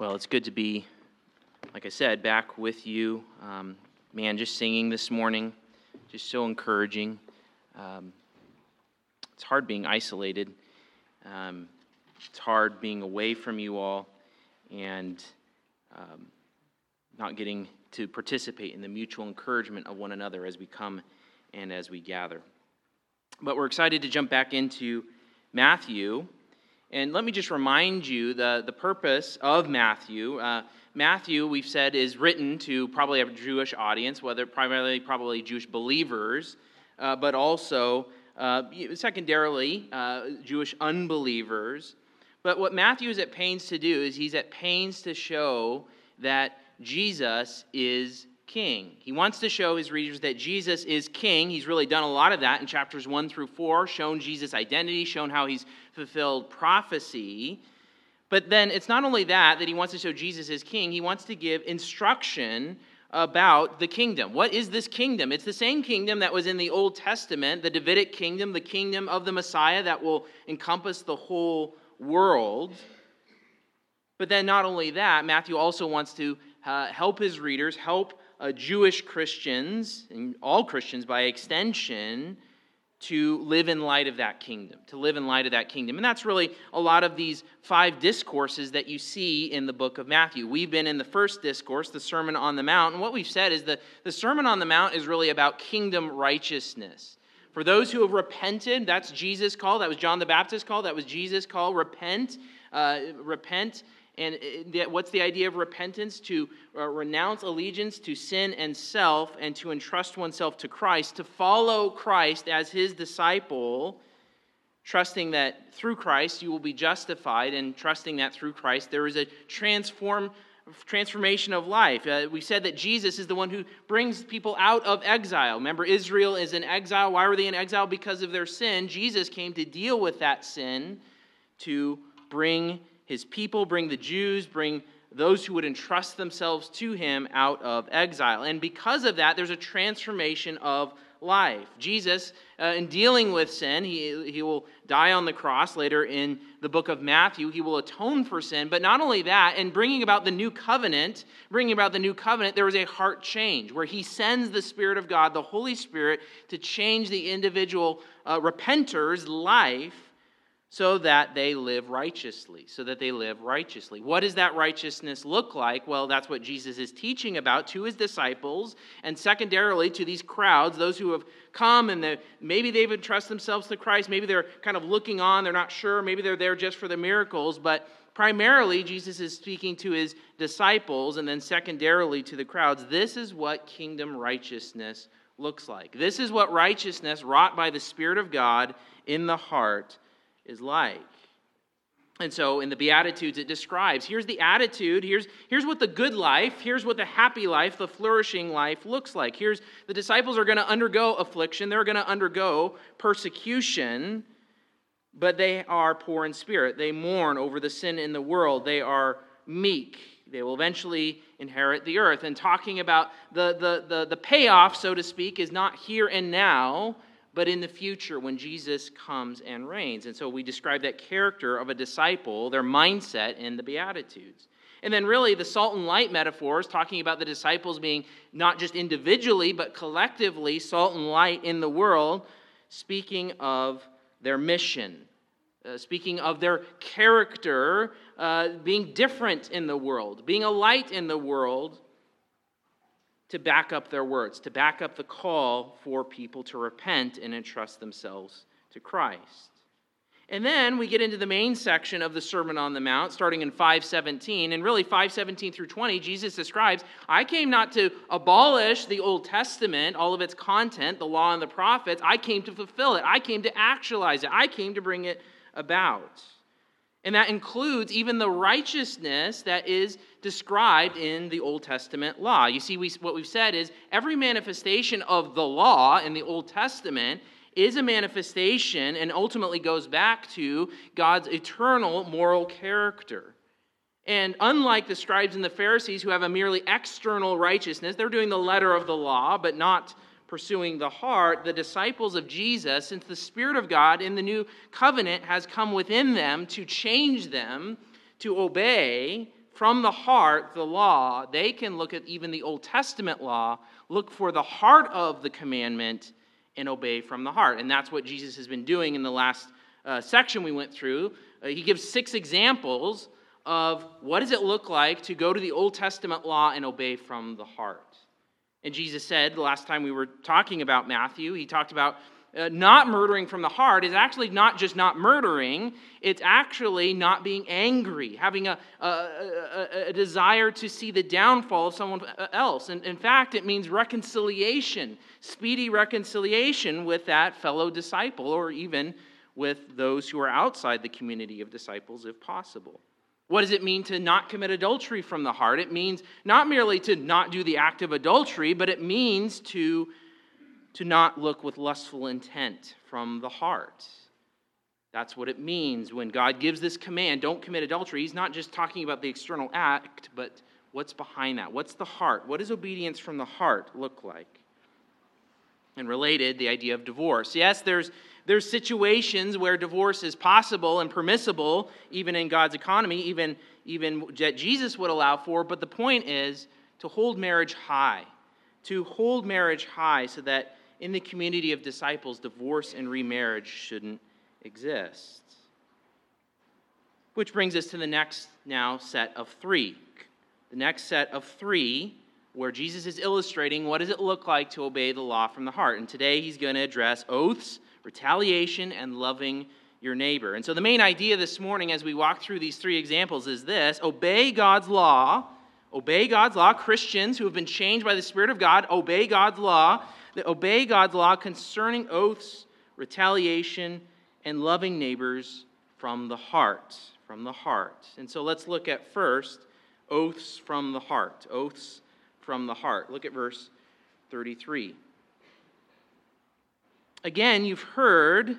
Well, it's good to be, like I said, back with you. Um, man, just singing this morning, just so encouraging. Um, it's hard being isolated. Um, it's hard being away from you all and um, not getting to participate in the mutual encouragement of one another as we come and as we gather. But we're excited to jump back into Matthew. And let me just remind you the, the purpose of Matthew. Uh, Matthew, we've said, is written to probably a Jewish audience, whether primarily probably Jewish believers, uh, but also uh, secondarily uh, Jewish unbelievers. But what Matthew is at pains to do is he's at pains to show that Jesus is king. He wants to show his readers that Jesus is king. He's really done a lot of that in chapters 1 through 4, shown Jesus' identity, shown how he's fulfilled prophecy. But then it's not only that, that he wants to show Jesus is king, he wants to give instruction about the kingdom. What is this kingdom? It's the same kingdom that was in the Old Testament, the Davidic kingdom, the kingdom of the Messiah that will encompass the whole world. But then, not only that, Matthew also wants to uh, help his readers, help uh, Jewish Christians, and all Christians by extension, to live in light of that kingdom, to live in light of that kingdom. And that's really a lot of these five discourses that you see in the book of Matthew. We've been in the first discourse, the Sermon on the Mount, and what we've said is that the Sermon on the Mount is really about kingdom righteousness. For those who have repented, that's Jesus' call. That was John the Baptist's call. That was Jesus' call. Repent, uh, repent and uh, what's the idea of repentance? To uh, renounce allegiance to sin and self and to entrust oneself to Christ, to follow Christ as his disciple, trusting that through Christ you will be justified, and trusting that through Christ there is a transform, transformation of life. Uh, we said that Jesus is the one who brings people out of exile. Remember, Israel is in exile. Why were they in exile? Because of their sin. Jesus came to deal with that sin, to bring his people, bring the Jews, bring those who would entrust themselves to him out of exile. And because of that, there's a transformation of life. Jesus, uh, in dealing with sin, he, he will die on the cross later in the book of Matthew. He will atone for sin. But not only that, in bringing about the new covenant, bringing about the new covenant, there was a heart change where he sends the Spirit of God, the Holy Spirit, to change the individual uh, repenter's life so that they live righteously. So that they live righteously. What does that righteousness look like? Well, that's what Jesus is teaching about to his disciples, and secondarily to these crowds, those who have come and maybe they've entrusted themselves to Christ. Maybe they're kind of looking on, they're not sure. Maybe they're there just for the miracles, but primarily Jesus is speaking to his disciples, and then secondarily to the crowds. This is what kingdom righteousness looks like. This is what righteousness wrought by the Spirit of God in the heart is like. And so in the Beatitudes, it describes here's the attitude, here's, here's what the good life, here's what the happy life, the flourishing life looks like. Here's the disciples are going to undergo affliction, they're going to undergo persecution, but they are poor in spirit. They mourn over the sin in the world, they are meek. They will eventually inherit the earth. And talking about the, the, the, the payoff, so to speak, is not here and now, but in the future when Jesus comes and reigns. And so we describe that character of a disciple, their mindset in the Beatitudes. And then, really, the salt and light metaphors, talking about the disciples being not just individually, but collectively salt and light in the world, speaking of their mission, uh, speaking of their character uh, being different in the world, being a light in the world to back up their words, to back up the call for people to repent and entrust themselves to Christ. And then we get into the main section of the Sermon on the Mount, starting in 517. And really, 517 through 20, Jesus describes I came not to abolish the Old Testament, all of its content, the law and the prophets. I came to fulfill it. I came to actualize it. I came to bring it about. And that includes even the righteousness that is described in the Old Testament law. You see, we, what we've said is every manifestation of the law in the Old Testament is a manifestation and ultimately goes back to God's eternal moral character. And unlike the scribes and the Pharisees who have a merely external righteousness, they're doing the letter of the law, but not pursuing the heart, the disciples of Jesus, since the Spirit of God in the new covenant has come within them to change them to obey from the heart the law, they can look at even the Old Testament law, look for the heart of the commandment, and obey from the heart. And that's what Jesus has been doing in the last uh, section we went through. Uh, he gives six examples of what does it look like to go to the Old Testament law and obey from the heart. And Jesus said the last time we were talking about Matthew, he talked about uh, not murdering from the heart is actually not just not murdering, it's actually not being angry, having a, a, a, a, desire to see the downfall of someone else. And in fact, it means reconciliation, speedy reconciliation with that fellow disciple, or even with those who are outside the community of disciples, if possible. What does it mean to not commit adultery from the heart? It means not merely to not do the act of adultery, but it means to to not look with lustful intent from the heart. That's what it means when God gives this command don't commit adultery. He's not just talking about the external act, but what's behind that? What's the heart? What does obedience from the heart look like? And related, the idea of divorce. Yes, there's, there's situations where divorce is possible and permissible, even in God's economy, even, even that Jesus would allow for, but the point is to hold marriage high, to hold marriage high so that in the community of disciples, divorce and remarriage shouldn't exist. Which brings us to the next now set of three. The next set of three, where Jesus is illustrating what does it look like to obey the law from the heart. And today he's going to address oaths, retaliation, and loving your neighbor. And so the main idea this morning as we walk through these three examples is this obey God's law. Obey God's law. Christians who have been changed by the Spirit of God, obey God's law that obey God's law concerning oaths, retaliation, and loving neighbors from the heart. From the heart. And so let's look at first oaths from the heart. Oaths from the heart. Look at verse 33. Again, you've heard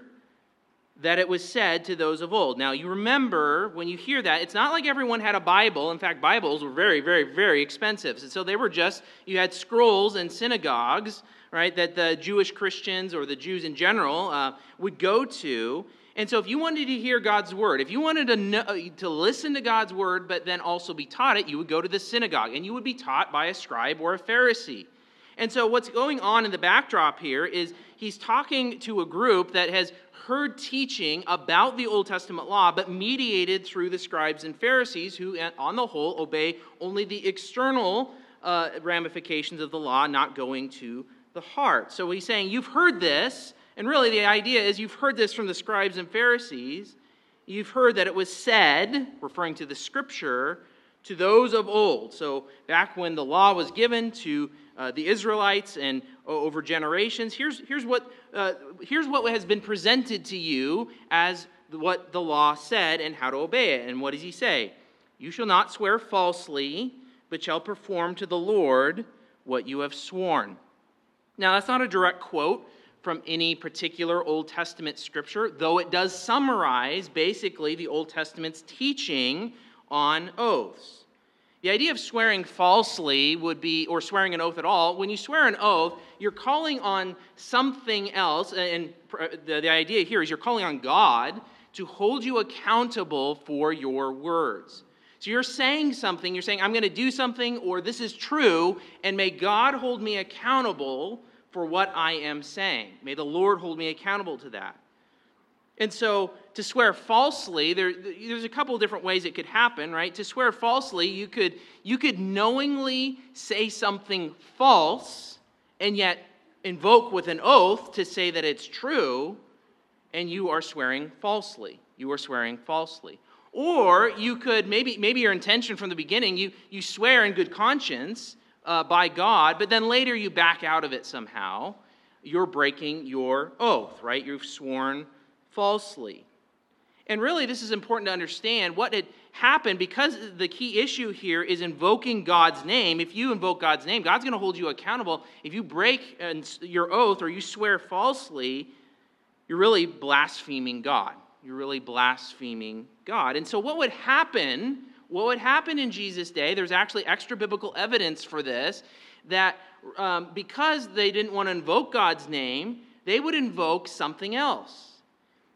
that it was said to those of old. Now, you remember when you hear that, it's not like everyone had a Bible. In fact, Bibles were very, very, very expensive. And so they were just, you had scrolls and synagogues right, that the Jewish Christians or the Jews in general uh, would go to. And so, if you wanted to hear God's word, if you wanted to, know, uh, to listen to God's word, but then also be taught it, you would go to the synagogue and you would be taught by a scribe or a Pharisee. And so, what's going on in the backdrop here is he's talking to a group that has heard teaching about the Old Testament law, but mediated through the scribes and Pharisees, who, on the whole, obey only the external uh, ramifications of the law, not going to the heart. So he's saying, You've heard this, and really the idea is you've heard this from the scribes and Pharisees. You've heard that it was said, referring to the scripture, to those of old. So back when the law was given to uh, the Israelites and uh, over generations, here's, here's, what, uh, here's what has been presented to you as what the law said and how to obey it. And what does he say? You shall not swear falsely, but shall perform to the Lord what you have sworn. Now, that's not a direct quote from any particular Old Testament scripture, though it does summarize basically the Old Testament's teaching on oaths. The idea of swearing falsely would be, or swearing an oath at all, when you swear an oath, you're calling on something else, and uh, the, the idea here is you're calling on God to hold you accountable for your words. So you're saying something, you're saying, I'm going to do something, or this is true, and may God hold me accountable for what I am saying. May the Lord hold me accountable to that. And so to swear falsely, there, there's a couple different ways it could happen, right? To swear falsely, you could, you could knowingly say something false and yet invoke with an oath to say that it's true, and you are swearing falsely. You are swearing falsely. Or you could, maybe, maybe your intention from the beginning, you, you swear in good conscience, uh, by God, but then later you back out of it somehow, you're breaking your oath, right? You've sworn falsely. And really, this is important to understand what had happened because the key issue here is invoking God's name. If you invoke God's name, God's going to hold you accountable. If you break your oath or you swear falsely, you're really blaspheming God. You're really blaspheming God. And so, what would happen what would happen in Jesus' day, there's actually extra biblical evidence for this, that um, because they didn't want to invoke God's name, they would invoke something else.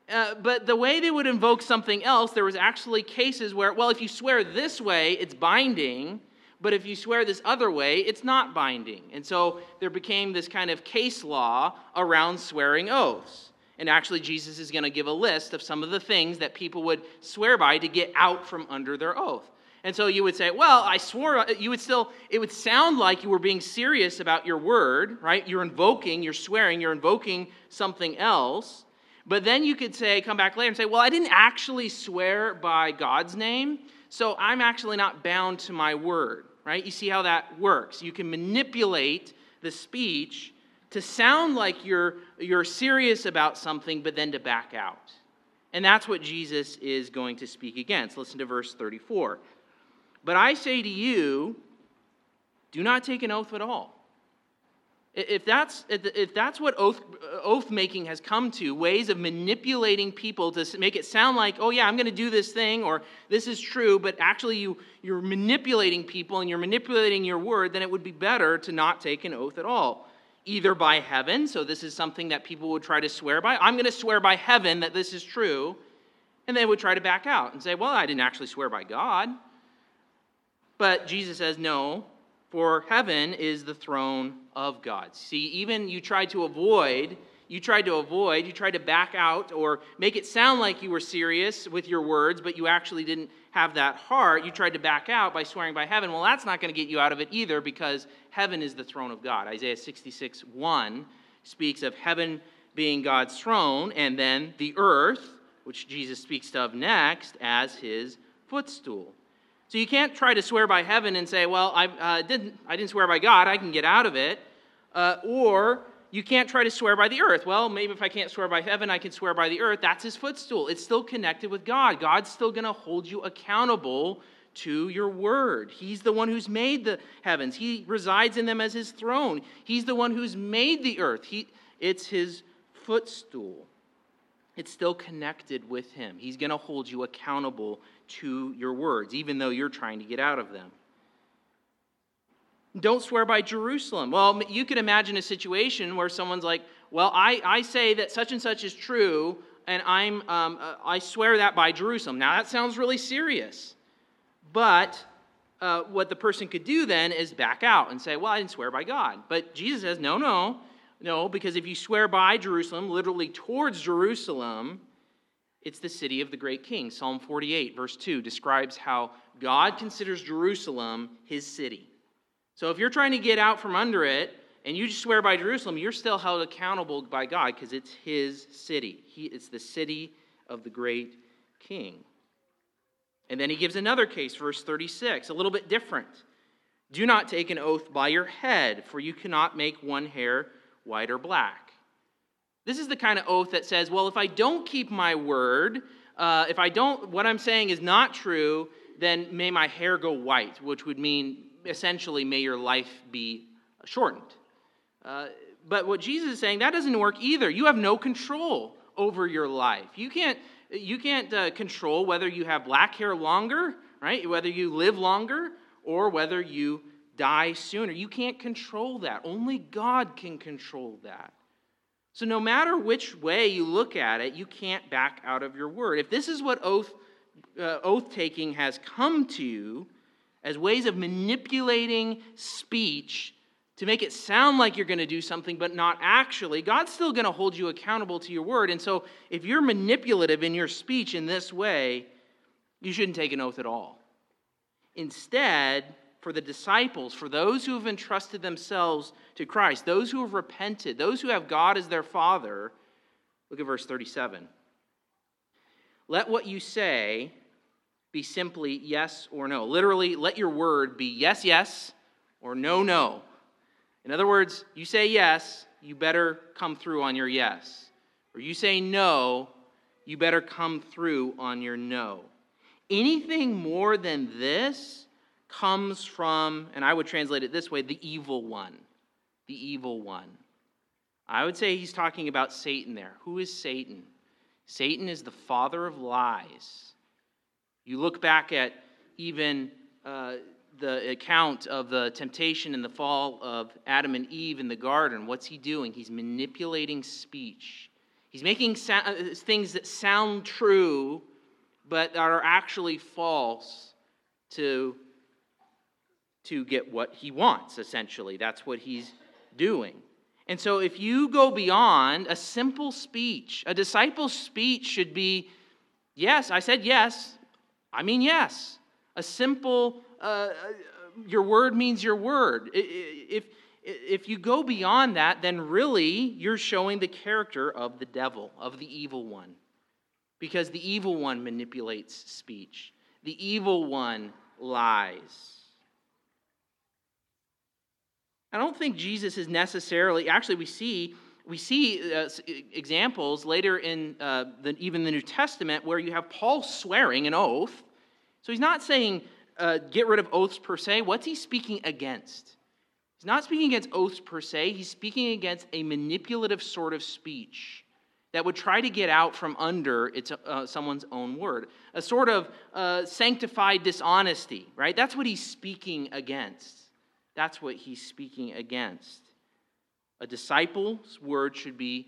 Uh, but the way they would invoke something else, there was actually cases where, well, if you swear this way, it's binding, but if you swear this other way, it's not binding. And so there became this kind of case law around swearing oaths. And actually, Jesus is going to give a list of some of the things that people would swear by to get out from under their oath. And so you would say, well, I swore, you would still, it would sound like you were being serious about your word, right? You're invoking, you're swearing, you're invoking something else. But then you could say, come back later and say, well, I didn't actually swear by God's name, so I'm actually not bound to my word, right? You see how that works. You can manipulate the speech to sound like you're, you're serious about something, but then to back out. And that's what Jesus is going to speak against. Listen to verse 34. But I say to you, do not take an oath at all if that's, if that's what oath, oath making has come to, ways of manipulating people to make it sound like, oh, yeah, I'm going to do this thing, or this is true, but actually you, you're manipulating people and you're manipulating your word, then it would be better to not take an oath at all. Either by heaven, so this is something that people would try to swear by. I'm going to swear by heaven that this is true. And they would try to back out and say, well, I didn't actually swear by God. But Jesus says, no, for heaven is the throne of God. See, even you tried to avoid, you tried to avoid, you tried to back out or make it sound like you were serious with your words, but you actually didn't have that heart. You tried to back out by swearing by heaven. Well, that's not going to get you out of it either because heaven is the throne of God. Isaiah 66 1 speaks of heaven being God's throne and then the earth, which Jesus speaks of next, as his footstool. So you can't try to swear by heaven and say, well, I, uh, didn't, I didn't swear by God, I can get out of it. Uh, or you can't try to swear by the earth. Well, maybe if I can't swear by heaven, I can swear by the earth. That's his footstool. It's still connected with God. God's still going to hold you accountable to your word. He's the one who's made the heavens, He resides in them as His throne. He's the one who's made the earth. He, it's His footstool. It's still connected with Him. He's going to hold you accountable to your words, even though you're trying to get out of them. Don't swear by Jerusalem. Well, you could imagine a situation where someone's like, Well, I, I say that such and such is true, and I'm, um, uh, I swear that by Jerusalem. Now, that sounds really serious. But uh, what the person could do then is back out and say, Well, I didn't swear by God. But Jesus says, No, no, no, because if you swear by Jerusalem, literally towards Jerusalem, it's the city of the great king. Psalm 48, verse 2, describes how God considers Jerusalem his city. So if you're trying to get out from under it and you swear by Jerusalem, you're still held accountable by God because it's his city. He, it's the city of the great king. And then he gives another case, verse 36, a little bit different. Do not take an oath by your head, for you cannot make one hair white or black. This is the kind of oath that says, well, if I don't keep my word, uh, if I don't, what I'm saying is not true, then may my hair go white, which would mean essentially, may your life be shortened. Uh, but what Jesus is saying, that doesn't work either. You have no control over your life. You can't, you can't uh, control whether you have black hair longer, right? Whether you live longer or whether you die sooner. You can't control that. Only God can control that. So, no matter which way you look at it, you can't back out of your word. If this is what oath, uh, oath taking has come to as ways of manipulating speech to make it sound like you're going to do something, but not actually, God's still going to hold you accountable to your word. And so, if you're manipulative in your speech in this way, you shouldn't take an oath at all. Instead, for the disciples, for those who have entrusted themselves to Christ, those who have repented, those who have God as their Father. Look at verse 37. Let what you say be simply yes or no. Literally, let your word be yes, yes, or no, no. In other words, you say yes, you better come through on your yes. Or you say no, you better come through on your no. Anything more than this comes from, and I would translate it this way the evil one. The evil one. I would say he's talking about Satan there. Who is Satan? Satan is the father of lies. You look back at even uh, the account of the temptation and the fall of Adam and Eve in the garden. What's he doing? He's manipulating speech. He's making uh, things that sound true, but are actually false to, to get what he wants, essentially. That's what he's doing. And so, if you go beyond a simple speech, a disciple's speech should be yes, I said yes, I mean yes. A simple, uh, uh your word means your word. If, if you go beyond that, then really you're showing the character of the devil, of the evil one. Because the evil one manipulates speech, the evil one lies. I don't think Jesus is necessarily, actually, we see. We see uh, examples later in uh, the, even the New Testament where you have Paul swearing an oath. So he's not saying uh, get rid of oaths per se. What's he speaking against? He's not speaking against oaths per se, he's speaking against a manipulative sort of speech that would try to get out from under its, uh, someone's own word. A sort of uh, sanctified dishonesty, right? That's what he's speaking against. That's what he's speaking against. A disciple's word should be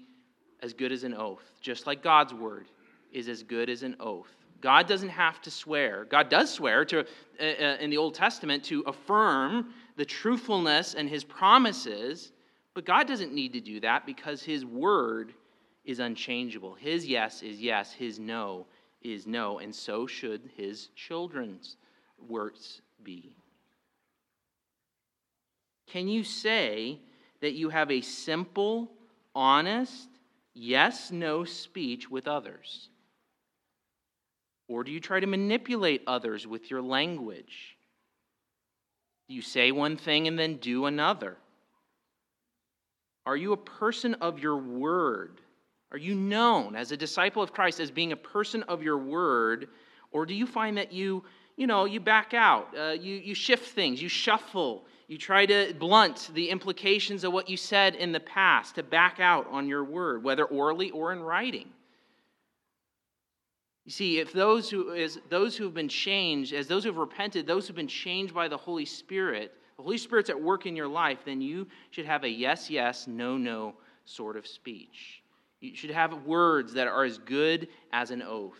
as good as an oath, just like God's word is as good as an oath. God doesn't have to swear. God does swear to, uh, uh in the Old Testament to affirm the truthfulness and his promises, but God doesn't need to do that because his word is unchangeable. His yes is yes, his no is no, and so should his children's words be. Can you say that you have a simple, honest, yes no speech with others? Or do you try to manipulate others with your language? Do you say one thing and then do another. Are you a person of your word? Are you known as a disciple of Christ as being a person of your word? Or do you find that you, you know, you back out, uh, you, you shift things, you shuffle, you try to blunt the implications of what you said in the past to back out on your word, whether orally or in writing? You see, if those who, as those who have been changed, as those who have repented, those who have been changed by the Holy Spirit, the Holy Spirit's at work in your life, then you should have a yes, yes, no, no sort of speech. You should have words that are as good as an oath.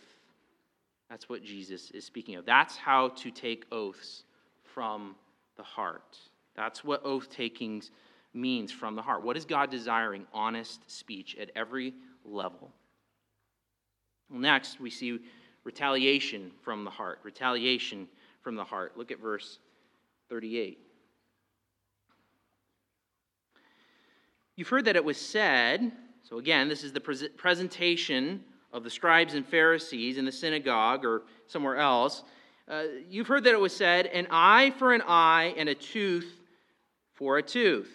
That's what Jesus is speaking of. That's how to take oaths from the heart. That's what oath taking means from the heart. What is God desiring? Honest speech at every level. Well, next, we see retaliation from the heart. Retaliation from the heart. Look at verse 38. You've heard that it was said, so again, this is the pre- presentation of the scribes and Pharisees in the synagogue or somewhere else. Uh, you've heard that it was said, an eye for an eye and a tooth for a tooth.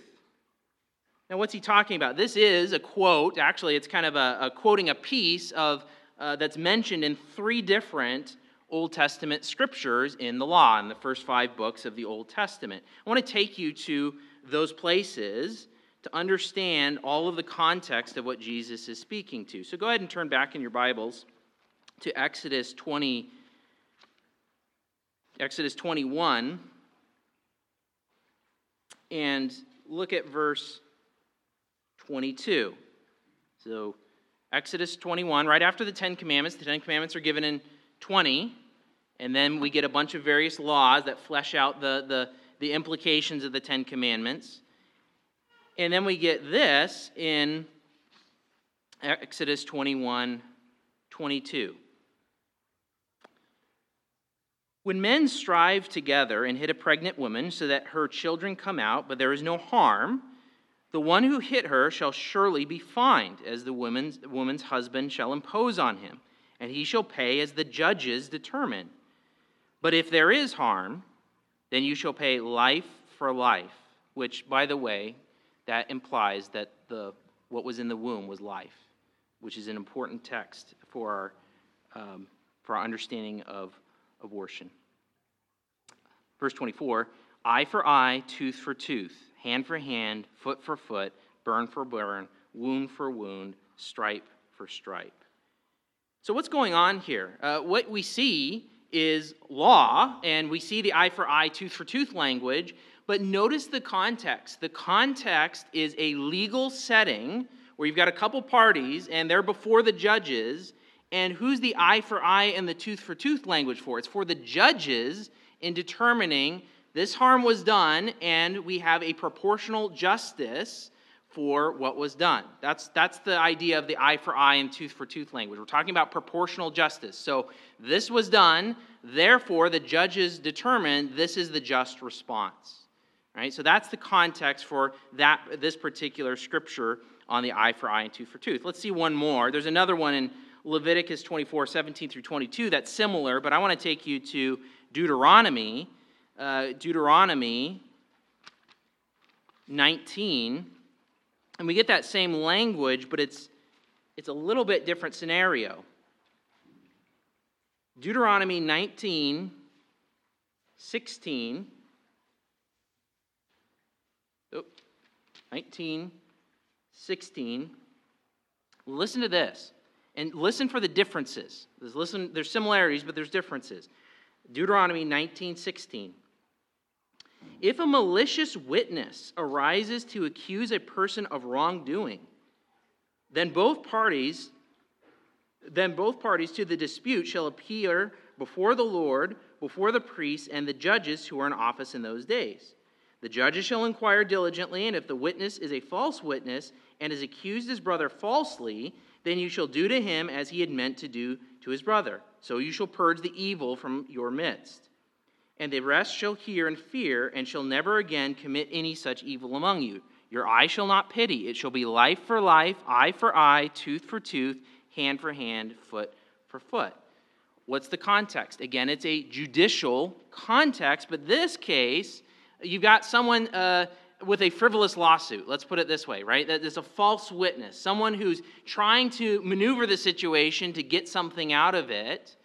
Now, what's he talking about? This is a quote. Actually, it's kind of a, a quoting a piece of uh, that's mentioned in three different Old Testament scriptures in the law, in the first five books of the Old Testament. I want to take you to those places to understand all of the context of what Jesus is speaking to. So go ahead and turn back in your Bibles to Exodus 20, Exodus 21, and look at verse 22. So Exodus 21, right after the Ten Commandments, the Ten Commandments are given in 20, and then we get a bunch of various laws that flesh out the, the, the implications of the Ten Commandments. And then we get this in Exodus 21 22. When men strive together and hit a pregnant woman so that her children come out, but there is no harm, the one who hit her shall surely be fined, as the woman's, woman's husband shall impose on him, and he shall pay as the judges determine. But if there is harm, then you shall pay life for life, which, by the way, that implies that the, what was in the womb was life, which is an important text for our, um, for our understanding of abortion. Verse 24 eye for eye, tooth for tooth hand for hand, foot for foot, burn for burn, wound for wound, stripe for stripe. So, what's going on here? Uh, what we see is law, and we see the eye for eye, tooth for tooth language, but notice the context. The context is a legal setting where you've got a couple parties and they're before the judges. And who's the eye for eye and the tooth for tooth language for? It's for the judges in determining this harm was done and we have a proportional justice for what was done. That's, that's the idea of the eye for eye and tooth for tooth language. We're talking about proportional justice. So this was done, therefore, the judges determined this is the just response. Right? So that's the context for that, this particular scripture on the eye for eye and tooth for tooth. Let's see one more. There's another one in Leviticus 24, 17 through 22 that's similar, but I want to take you to Deuteronomy, uh, Deuteronomy 19 and we get that same language, but it's, it's a little bit different scenario. Deuteronomy 19, 16. Oh, 19, 16. Listen to this. And listen for the differences. There's, listen, there's similarities, but there's differences. Deuteronomy 19, 16. If a malicious witness arises to accuse a person of wrongdoing, then both parties then both parties to the dispute shall appear before the Lord, before the priests and the judges who are in office in those days. The judges shall inquire diligently, and if the witness is a false witness and has accused his brother falsely, then you shall do to him as he had meant to do to his brother. So you shall purge the evil from your midst and the rest shall hear and fear, and shall never again commit any such evil among you. Your eye shall not pity. It shall be life for life, eye for eye, tooth for tooth, hand for hand, foot for foot. What's the context? Again, it's a judicial context, but this case, you've got someone uh, with a frivolous lawsuit. Let's put it this way, right? That there's a false witness, someone who's trying to maneuver the situation to get something out of it.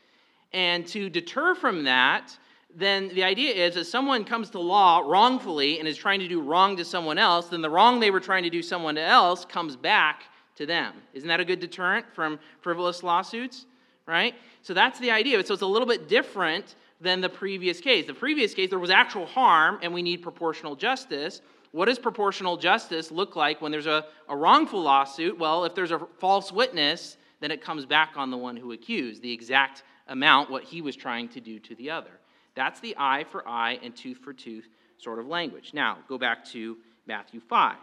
And to deter from that, then the idea is if someone comes to law wrongfully and is trying to do wrong to someone else, then the wrong they were trying to do someone else comes back to them. Isn't that a good deterrent from frivolous lawsuits? Right? So that's the idea. So it's a little bit different than the previous case. The previous case, there was actual harm and we need proportional justice. What does proportional justice look like when there's a, a wrongful lawsuit? Well, if there's a false witness, then it comes back on the one who accused, the exact amount, what he was trying to do to the other. That's the eye for eye and tooth for tooth sort of language. Now, go back to Matthew 5.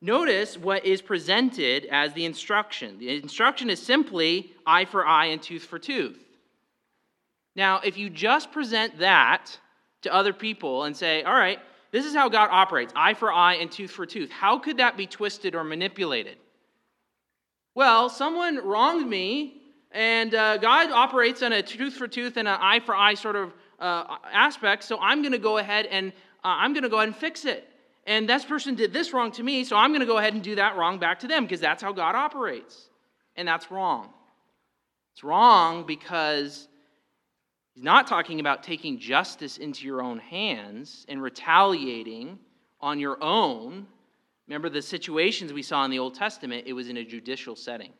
Notice what is presented as the instruction. The instruction is simply eye for eye and tooth for tooth. Now, if you just present that to other people and say, all right, this is how God operates eye for eye and tooth for tooth, how could that be twisted or manipulated? Well, someone wronged me and uh, God operates on a tooth for tooth and an eye for eye sort of uh, aspect. So I'm going to go ahead and uh, I'm going to go ahead and fix it. And this person did this wrong to me, so I'm going to go ahead and do that wrong back to them because that's how God operates. And that's wrong. It's wrong because he's not talking about taking justice into your own hands and retaliating on your own. Remember the situations we saw in the Old Testament, it was in a judicial setting.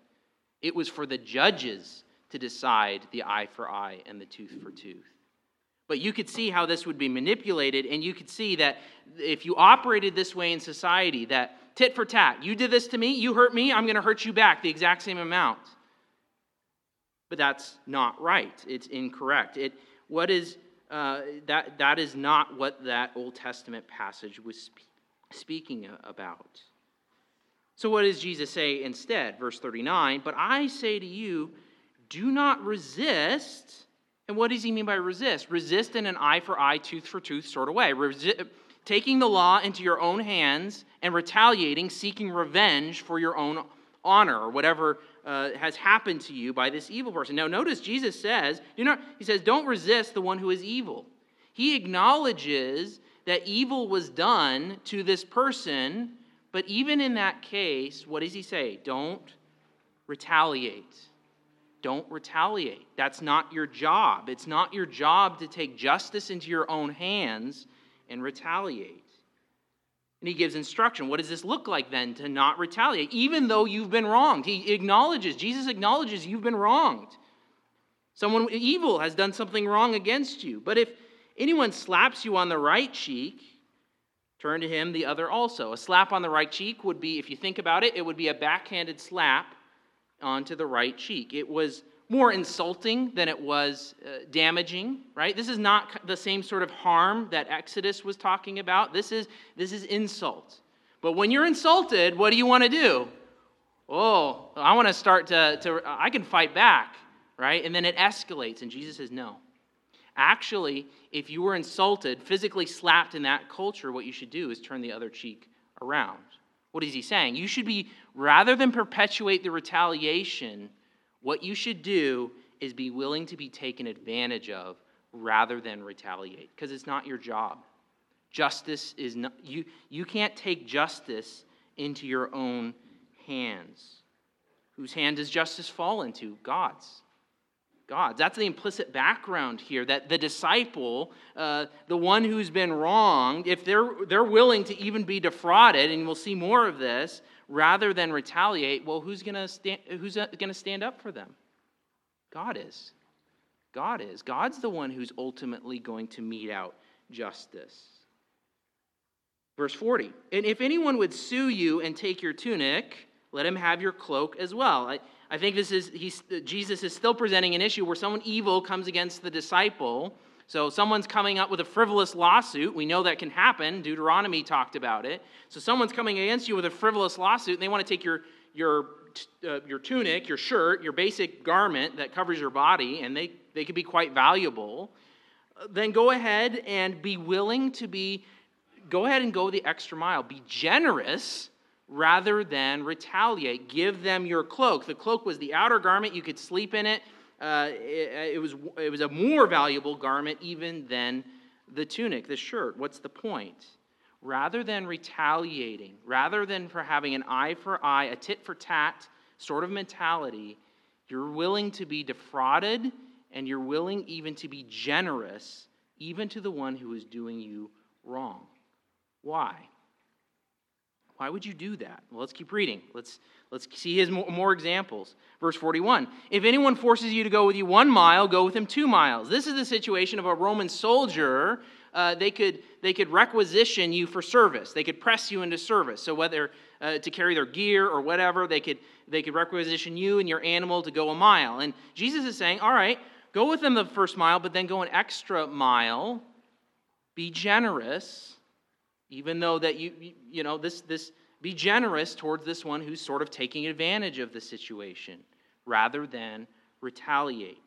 It was for the judges to decide the eye for eye and the tooth for tooth. But you could see how this would be manipulated, and you could see that if you operated this way in society, that tit for tat, you did this to me, you hurt me, I'm going to hurt you back the exact same amount. But that's not right. It's incorrect. It, what is, uh, that, that is not what that Old Testament passage was spe- speaking about. So, what does Jesus say instead? Verse 39 But I say to you, do not resist. And what does he mean by resist? Resist in an eye for eye, tooth for tooth sort of way. Resi- taking the law into your own hands and retaliating, seeking revenge for your own honor or whatever uh, has happened to you by this evil person. Now, notice Jesus says, you know, he says, don't resist the one who is evil. He acknowledges that evil was done to this person but even in that case, what does he say? Don't retaliate. Don't retaliate. That's not your job. It's not your job to take justice into your own hands and retaliate. And he gives instruction. What does this look like then to not retaliate, even though you've been wronged? He acknowledges, Jesus acknowledges you've been wronged. Someone evil has done something wrong against you. But if anyone slaps you on the right cheek, Turn to him the other also. A slap on the right cheek would be, if you think about it, it would be a backhanded slap onto the right cheek. It was more insulting than it was uh, damaging, right? This is not the same sort of harm that Exodus was talking about. This is, this is insult. But when you're insulted, what do you want to do? Oh, I want to start to, to, I can fight back, right? And then it escalates, and Jesus says, no. Actually, if you were insulted, physically slapped in that culture, what you should do is turn the other cheek around. What is he saying? You should be, rather than perpetuate the retaliation, what you should do is be willing to be taken advantage of rather than retaliate, because it's not your job. Justice is not, you, you can't take justice into your own hands. Whose hand does justice fall into? God's. God's. That's the implicit background here that the disciple, uh, the one who's been wronged, if they're, they're willing to even be defrauded, and we'll see more of this, rather than retaliate, well, who's going to stand, who's going to stand up for them? God is. God is. God's the one who's ultimately going to mete out justice. Verse 40 And if anyone would sue you and take your tunic, let him have your cloak as well. I, I think this is, Jesus is still presenting an issue where someone evil comes against the disciple. So someone's coming up with a frivolous lawsuit. We know that can happen. Deuteronomy talked about it. So someone's coming against you with a frivolous lawsuit, and they want to take your, your, uh, your tunic, your shirt, your basic garment that covers your body, and they, they could be quite valuable. Then go ahead and be willing to be, go ahead and go the extra mile. Be generous rather than retaliate. Give them your cloak. The cloak was the outer garment, you could sleep in it. Uh, it, it, was, it was a more valuable garment even than the tunic, the shirt. What's the point? Rather than retaliating, rather than for having an eye for eye, a tit for tat sort of mentality, you're willing to be defrauded and you're willing even to be generous, even to the one who is doing you wrong. Why? Why would you do that? Well, let's keep reading. Let's, let's see his more, more, examples. Verse 41 If anyone forces you to go with you one mile, go with him two miles. This is the situation of a Roman soldier. Uh, they, could, they could requisition you for service, they could press you into service. So, whether uh, to carry their gear or whatever, they could, they could requisition you and your animal to go a mile. And Jesus is saying, All right, go with them the first mile, but then go an extra mile. Be generous even though that you, you know, this, this, be generous towards this one who's sort of taking advantage of the situation rather than retaliate.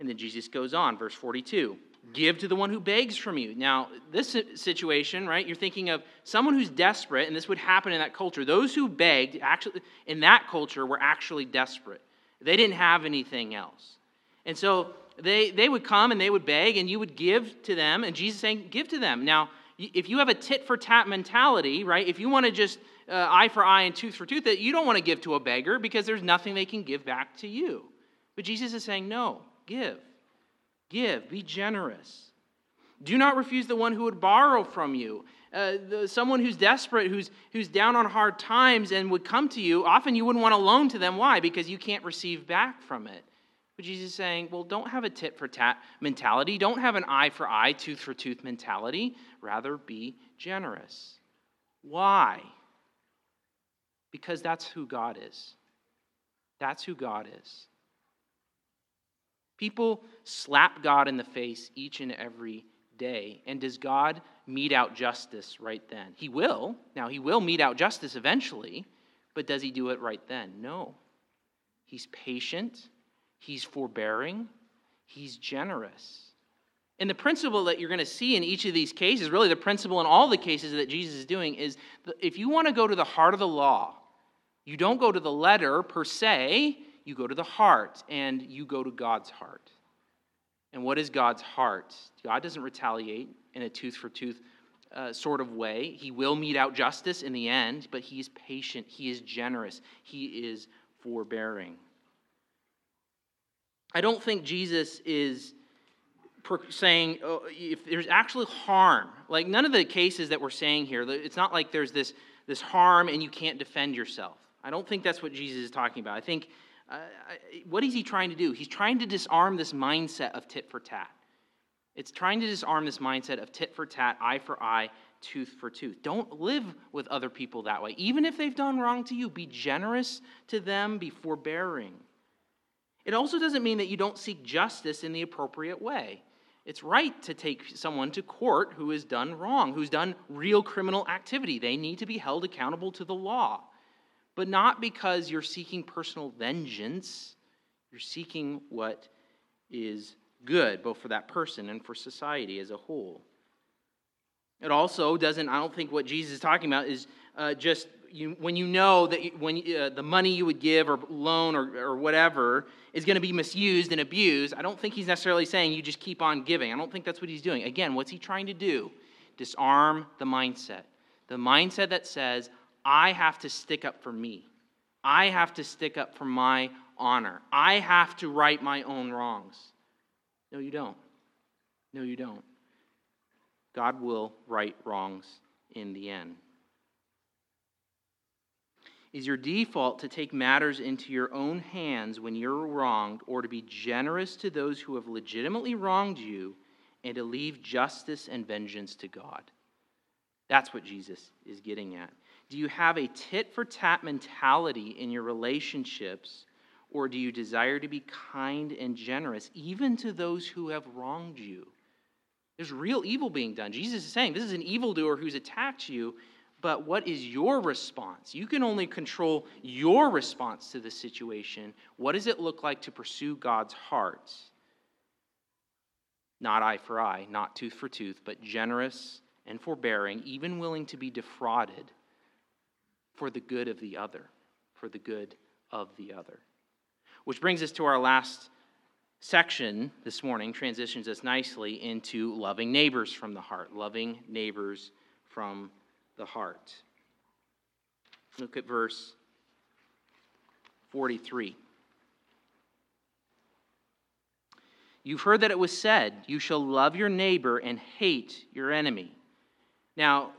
And then Jesus goes on, verse 42 give to the one who begs from you. Now, this situation, right, you're thinking of someone who's desperate, and this would happen in that culture. Those who begged, actually, in that culture, were actually desperate. They didn't have anything else. And so they, they would come and they would beg, and you would give to them. And Jesus saying, Give to them. Now, if you have a tit for tat mentality, right, if you want to just uh, eye for eye and tooth for tooth, that you don't want to give to a beggar because there's nothing they can give back to you. But Jesus is saying, No, give. Give. Be generous. Do not refuse the one who would borrow from you. Uh, the, someone who's desperate, who's, who's down on hard times and would come to you, often you wouldn't want to loan to them. Why? Because you can't receive back from it. But Jesus is saying, well, don't have a tit for tat mentality. Don't have an eye for eye, tooth for tooth mentality. Rather, be generous. Why? Because that's who God is. That's who God is. People slap God in the face each and every day. And does God mete out justice right then? He will. Now, He will mete out justice eventually, but does He do it right then? No. He's patient he's forbearing, he's generous. And the principle that you're going to see in each of these cases, really the principle in all the cases that Jesus is doing, is if you want to go to the heart of the law, you don't go to the letter per se, you go to the heart, and you go to God's heart. And what is God's heart? God doesn't retaliate in a tooth for tooth uh, sort of way. He will mete out justice in the end, but He is patient, He is generous, He is forbearing. I don't think Jesus is saying oh, if there's actually harm. Like none of the cases that we're saying here, it's not like there's this, this harm and you can't defend yourself. I don't think that's what Jesus is talking about. I think, uh, what is he trying to do? He's trying to disarm this mindset of tit for tat. It's trying to disarm this mindset of tit for tat, eye for eye, tooth for tooth. Don't live with other people that way. Even if they've done wrong to you, be generous to them, be forbearing. It also doesn't mean that you don't seek justice in the appropriate way. It's right to take someone to court who has done wrong, who's done real criminal activity. They need to be held accountable to the law. But not because you're seeking personal vengeance, you're seeking what is good, both for that person and for society as a whole. It also doesn't, I don't think what Jesus is talking about is uh, just you, when you know that you, when uh, the money you would give or loan or, or whatever is going to be misused and abused, I don't think he's necessarily saying you just keep on giving. I don't think that's what he's doing. Again, what's he trying to do? Disarm the mindset. The mindset that says, I have to stick up for me. I have to stick up for my honor. I have to right my own wrongs. No, you don't. No, you don't. God will right wrongs in the end. Is your default to take matters into your own hands when you're wronged, or to be generous to those who have legitimately wronged you, and to leave justice and vengeance to God? That's what Jesus is getting at. Do you have a tit for tat mentality in your relationships, or do you desire to be kind and generous, even to those who have wronged you? There's real evil being done. Jesus is saying this is an evildoer who's attacked you, but what is your response? You can only control your response to the situation. What does it look like to pursue God's heart? Not eye for eye, not tooth for tooth, but generous and forbearing, even willing to be defrauded for the good of the other, for the good of the other. Which brings us to our last section this morning, transitions us nicely into loving neighbors from the heart, loving neighbors from the heart. Look at verse 43. You've heard that it was said, You shall love your neighbor and hate your enemy. Now,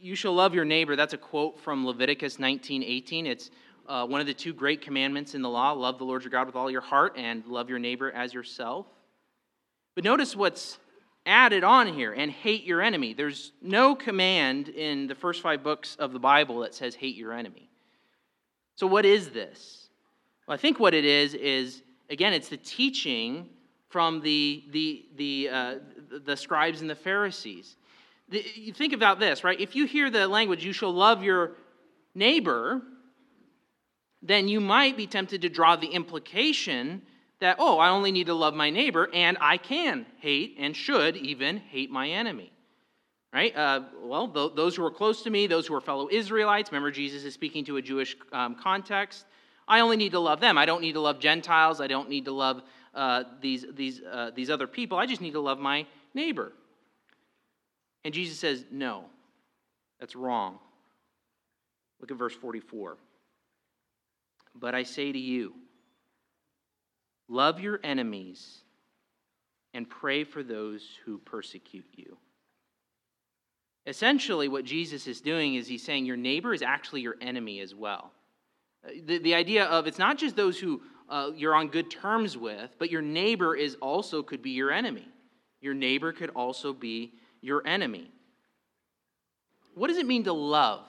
you shall love your neighbor. That's a quote from Leviticus 19:18. It's uh, one of the two great commandments in the law love the Lord your God with all your heart and love your neighbor as yourself. But notice what's added on here and hate your enemy. There's no command in the first five books of the Bible that says hate your enemy. So, what is this? Well, I think what it is is, again, it's the teaching from the, the, the, uh, the scribes and the Pharisees. The, you think about this, right? If you hear the language, you shall love your neighbor, then you might be tempted to draw the implication that, oh, I only need to love my neighbor, and I can hate and should even hate my enemy. Right? Uh, well, th- those who are close to me, those who are fellow Israelites, remember Jesus is speaking to a Jewish um, context. I only need to love them. I don't need to love Gentiles. I don't need to love uh, these, these, uh, these other people. I just need to love my neighbor. And Jesus says, no, that's wrong. Look at verse 44. But I say to you, Love your enemies and pray for those who persecute you. Essentially, what Jesus is doing is he's saying your neighbor is actually your enemy as well. Uh, the, the idea of it's not just those who uh, you're on good terms with, but your neighbor is also could be your enemy. Your neighbor could also be your enemy. What does it mean to love?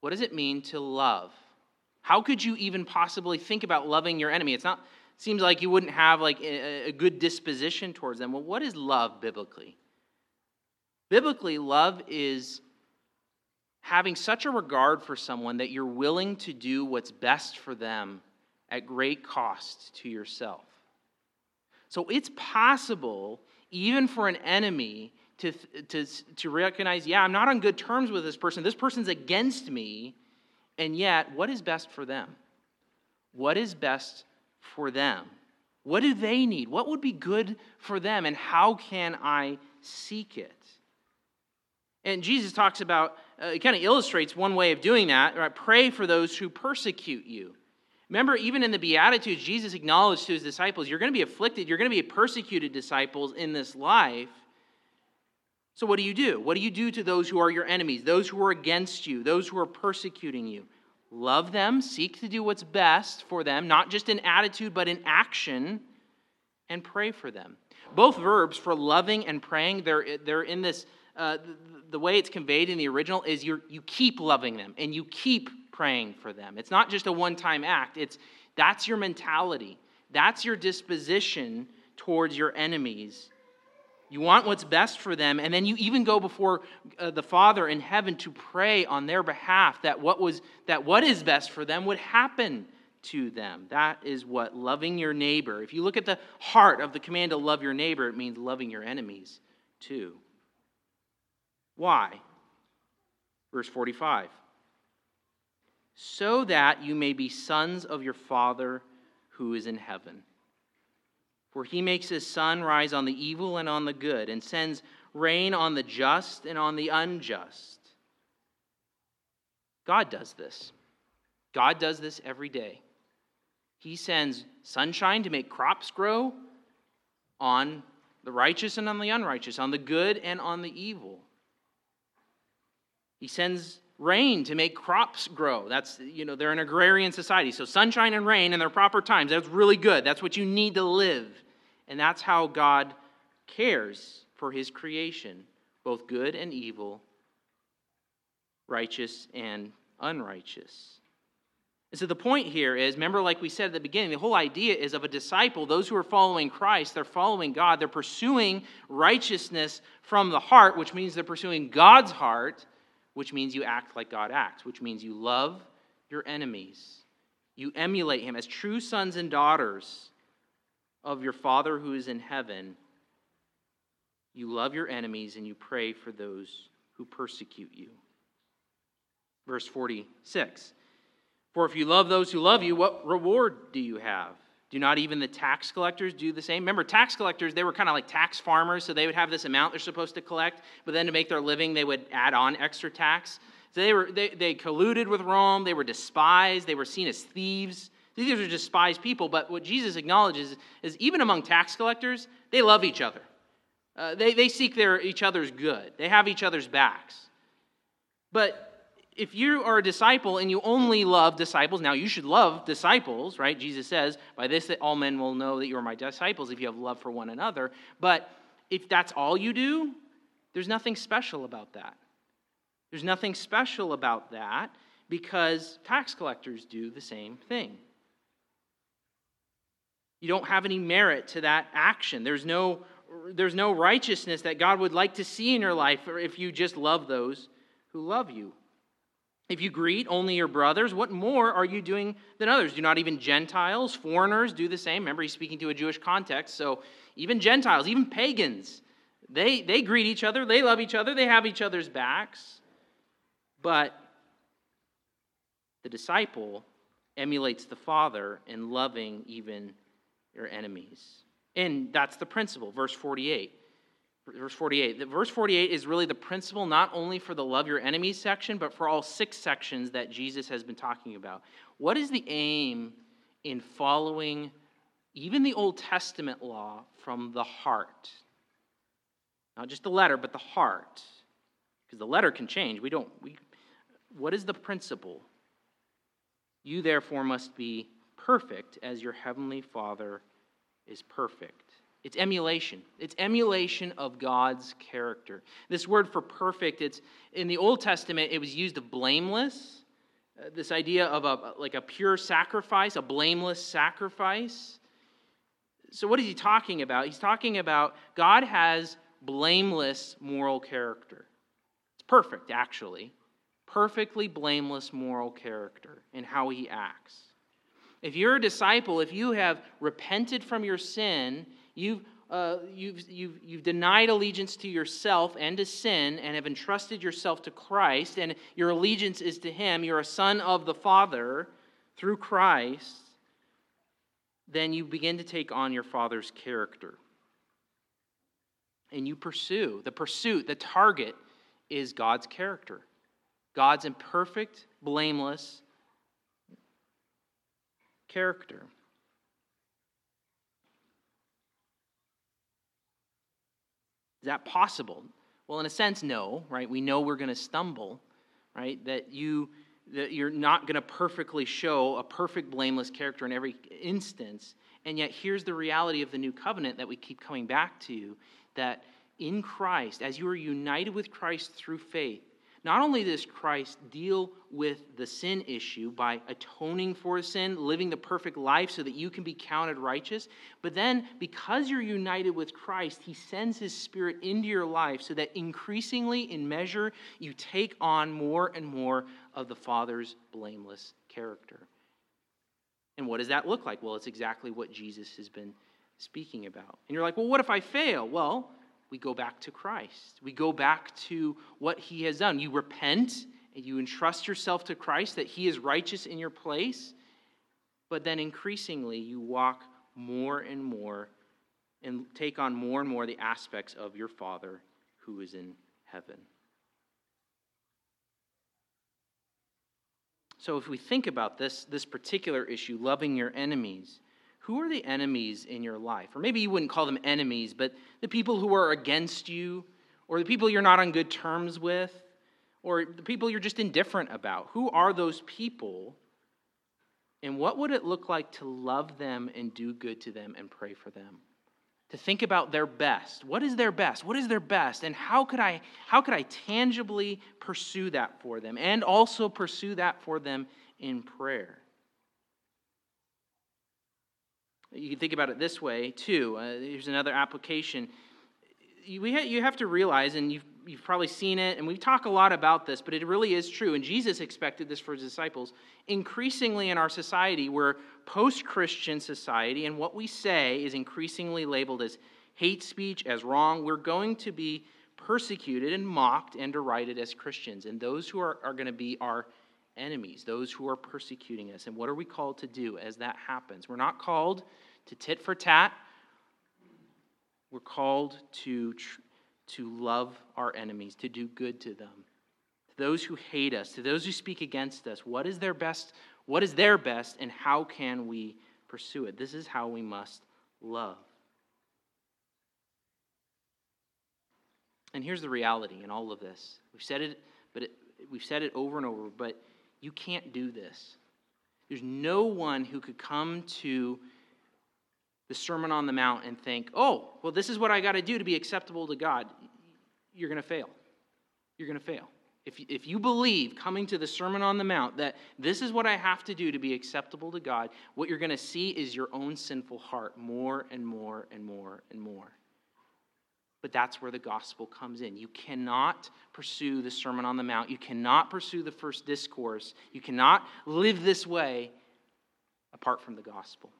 What does it mean to love? How could you even possibly think about loving your enemy? It's not seems like you wouldn't have like a, a good disposition towards them. Well, what is love biblically? Biblically, love is having such a regard for someone that you're willing to do what's best for them at great cost to yourself. So it's possible, even for an enemy, to, to, to recognize, yeah, I'm not on good terms with this person. This person's against me, and yet, what is best for them? What is best for them? What do they need? What would be good for them? And how can I seek it? And Jesus talks about, uh, it kind of illustrates one way of doing that. Right? Pray for those who persecute you. Remember, even in the Beatitudes, Jesus acknowledged to his disciples, You're going to be afflicted, you're going to be persecuted disciples in this life. So, what do you do? What do you do to those who are your enemies, those who are against you, those who are persecuting you? Love them, seek to do what's best for them, not just in attitude, but in action, and pray for them. both verbs for loving and praying, they're, they're in this, uh, the, the way it's conveyed in the original is you you keep loving them and you keep praying for them. It's not just a one time act, it's that's your mentality, that's your disposition towards your enemies. You want what's best for them, and then you even go before uh, the Father in heaven to pray on their behalf that what was that what is best for them would happen to them. That is what loving your neighbor. If you look at the heart of the command to love your neighbor, it means loving your enemies too. Why? Verse 45 So that you may be sons of your Father who is in heaven. For he makes his sun rise on the evil and on the good, and sends rain on the just and on the unjust. God does this. God does this every day. He sends sunshine to make crops grow on the righteous and on the unrighteous, on the good and on the evil. He sends rain to make crops grow. That's, you know, they're an agrarian society. So sunshine and rain in their proper times, that's really good. That's what you need to live. And that's how God cares for his creation, both good and evil, righteous and unrighteous. And so the point here is remember, like we said at the beginning, the whole idea is of a disciple, those who are following Christ, they're following God, they're pursuing righteousness from the heart, which means they're pursuing God's heart, which means you act like God acts, which means you love your enemies. You emulate him as true sons and daughters of your Father who is in heaven. You love your enemies and you pray for those who persecute you. Verse 46. For if you love those who love you, what reward do you have? Do not even the tax collectors do the same? Remember, tax collectors, they were kind of like tax farmers, so they would have this amount they're supposed to collect, but then to make their living, they would add on extra tax. So they, were, they, they colluded with Rome, they were despised, they were seen as thieves. These are despised people, but what Jesus acknowledges is even among tax collectors, they love each other. Uh, they, they seek their, each other's good, they have each other's backs. But if you are a disciple and you only love disciples, now you should love disciples, right? Jesus says, By this that all men will know that you are my disciples if you have love for one another. But if that's all you do, there's nothing special about that. There's nothing special about that because tax collectors do the same thing. You don't have any merit to that action. There's no, there's no righteousness that God would like to see in your life if you just love those who love you. If you greet only your brothers, what more are you doing than others? Do not even Gentiles, foreigners do the same? Remember, he's speaking to a Jewish context. So even Gentiles, even pagans, they, they greet each other, they love each other, they have each other's backs. But the disciple emulates the Father in loving even your enemies. And that's the principle, verse 48. Verse 48. The verse 48 is really the principle not only for the love your enemies section, but for all six sections that Jesus has been talking about. What is the aim in following even the Old Testament law from the heart? Not just the letter, but the heart. Because the letter can change. We don't, we, what is the principle? You therefore must be perfect as your heavenly Father is perfect. It's emulation. It's emulation of God's character. This word for perfect, it's in the Old Testament, it was used of blameless. Uh, this idea of a like a pure sacrifice, a blameless sacrifice. So what is he talking about? He's talking about God has blameless moral character. It's perfect, actually. Perfectly blameless moral character in how he acts. If you're a disciple, if you have repented from your sin You've, uh, you've, you've, you've denied allegiance to yourself and to sin and have entrusted yourself to Christ, and your allegiance is to Him. You're a son of the Father through Christ. Then you begin to take on your Father's character. And you pursue. The pursuit, the target, is God's character. God's imperfect, blameless character. Is that possible? Well, in a sense, no, right? We know we're going to stumble, right? That you that you're not going to perfectly show a perfect blameless character in every instance. And yet, here's the reality of the new covenant that we keep coming back to that in Christ, as you are united with Christ through faith, not only does Christ deal with the sin issue by atoning for sin, living the perfect life so that you can be counted righteous, but then because you're united with Christ, he sends his spirit into your life so that increasingly in measure you take on more and more of the Father's blameless character. And what does that look like? Well, it's exactly what Jesus has been speaking about. And you're like, well, what if I fail? Well, we go back to Christ. We go back to what he has done. You repent and you entrust yourself to Christ that he is righteous in your place, but then increasingly you walk more and more and take on more and more the aspects of your Father who is in heaven. So if we think about this, this particular issue, loving your enemies, who are the enemies in your life? Or maybe you wouldn't call them enemies, but the people who are against you, or the people you're not on good terms with, or the people you're just indifferent about. Who are those people? And what would it look like to love them and do good to them and pray for them? To think about their best. What is their best? What is their best? And how could I how could I tangibly pursue that for them and also pursue that for them in prayer? You can think about it this way, too. Uh, here's another application. You, ha- you have to realize, and you've, you've probably seen it, and we talk a lot about this, but it really is true. And Jesus expected this for his disciples. Increasingly in our society, we're post Christian society, and what we say is increasingly labeled as hate speech, as wrong. We're going to be persecuted and mocked and derided as Christians. And those who are, are going to be our enemies, those who are persecuting us. And what are we called to do as that happens? We're not called to tit for tat. We're called to, to love our enemies, to do good to them. To those who hate us, to those who speak against us, what is their best? What is their best, and how can we pursue it? This is how we must love. And here's the reality in all of this. We've said it, but it, we've said it over and over, but you can't do this. There's no one who could come to the Sermon on the Mount and think, oh, well, this is what I got to do to be acceptable to God. You're going to fail. You're going to fail. If, if you believe coming to the Sermon on the Mount that this is what I have to do to be acceptable to God, what you're going to see is your own sinful heart more and more and more and more. But that's where the gospel comes in. You cannot pursue the Sermon on the Mount. You cannot pursue the first discourse. You cannot live this way apart from the gospel.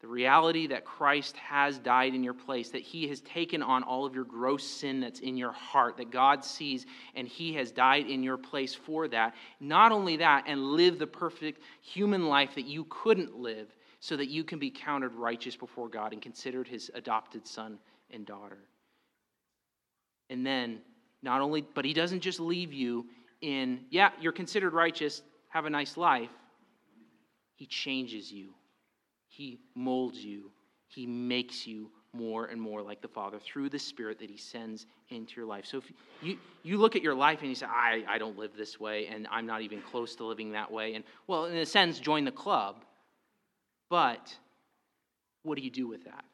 The reality that Christ has died in your place, that he has taken on all of your gross sin that's in your heart, that God sees, and he has died in your place for that. Not only that, and live the perfect human life that you couldn't live, so that you can be counted righteous before God and considered his adopted son and daughter. And then, not only, but he doesn't just leave you in, yeah, you're considered righteous, have a nice life. He changes you, he molds you, he makes you more and more like the Father through the Spirit that He sends into your life. So if you, you look at your life and you say, I, I don't live this way, and I'm not even close to living that way, and well, in a sense, join the club. But what do you do with that?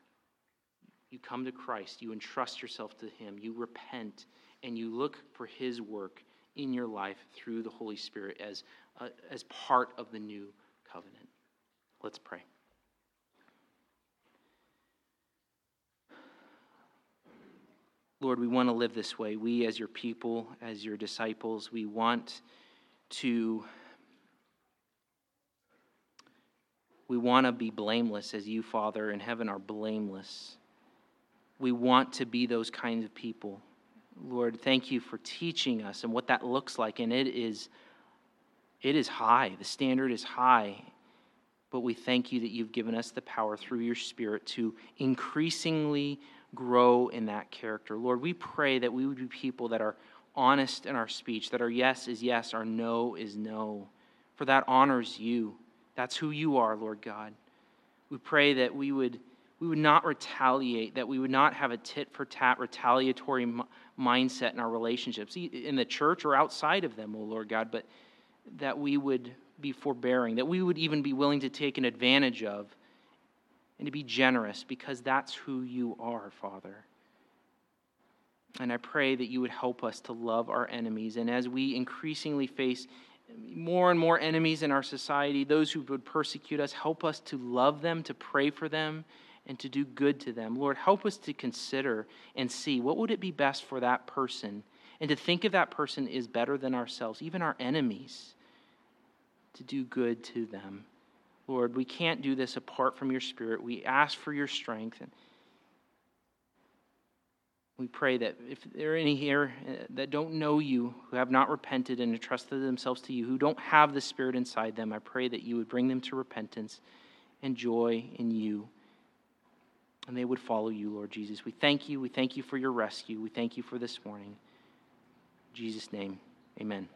You come to Christ, you entrust yourself to Him, you repent, and you look for His work in your life through the Holy Spirit as, uh, as part of the new covenant. Let's pray. Lord, we want to live this way. We, as your people, as your disciples, we want to. We want to be blameless as you, Father, in heaven are blameless we want to be those kinds of people. Lord, thank you for teaching us and what that looks like. And it is, it is high. The standard is high. But we thank you that you've given us the power through your Spirit to increasingly grow in that character. Lord, we pray that we would be people that are honest in our speech, that our yes is yes, our no is no. For that honors you. That's who you are, Lord God. We pray that we would we would not retaliate, that we would not have a tit for tat retaliatory m- mindset in our relationships, in the church or outside of them, O oh Lord God, but that we would be forbearing, that we would even be willing to take an advantage of and to be generous because that's who you are, Father. And I pray that you would help us to love our enemies. And as we increasingly face more and more enemies in our society, those who would persecute us, help us to love them, to pray for them, and to do good to them. Lord, help us to consider and see what would it be best for that person and to think of that person is better than ourselves, even our enemies, to do good to them. Lord, we can't do this apart from your Spirit. We ask for your strength. And we pray that if there are any here uh, that don't know you, who have not repented and entrusted themselves to you, who don't have the Spirit inside them, I pray that you would bring them to repentance and joy in you. And they would follow you, Lord Jesus. We thank you. We thank you for your rescue. We thank you for this morning. In Jesus' name, amen.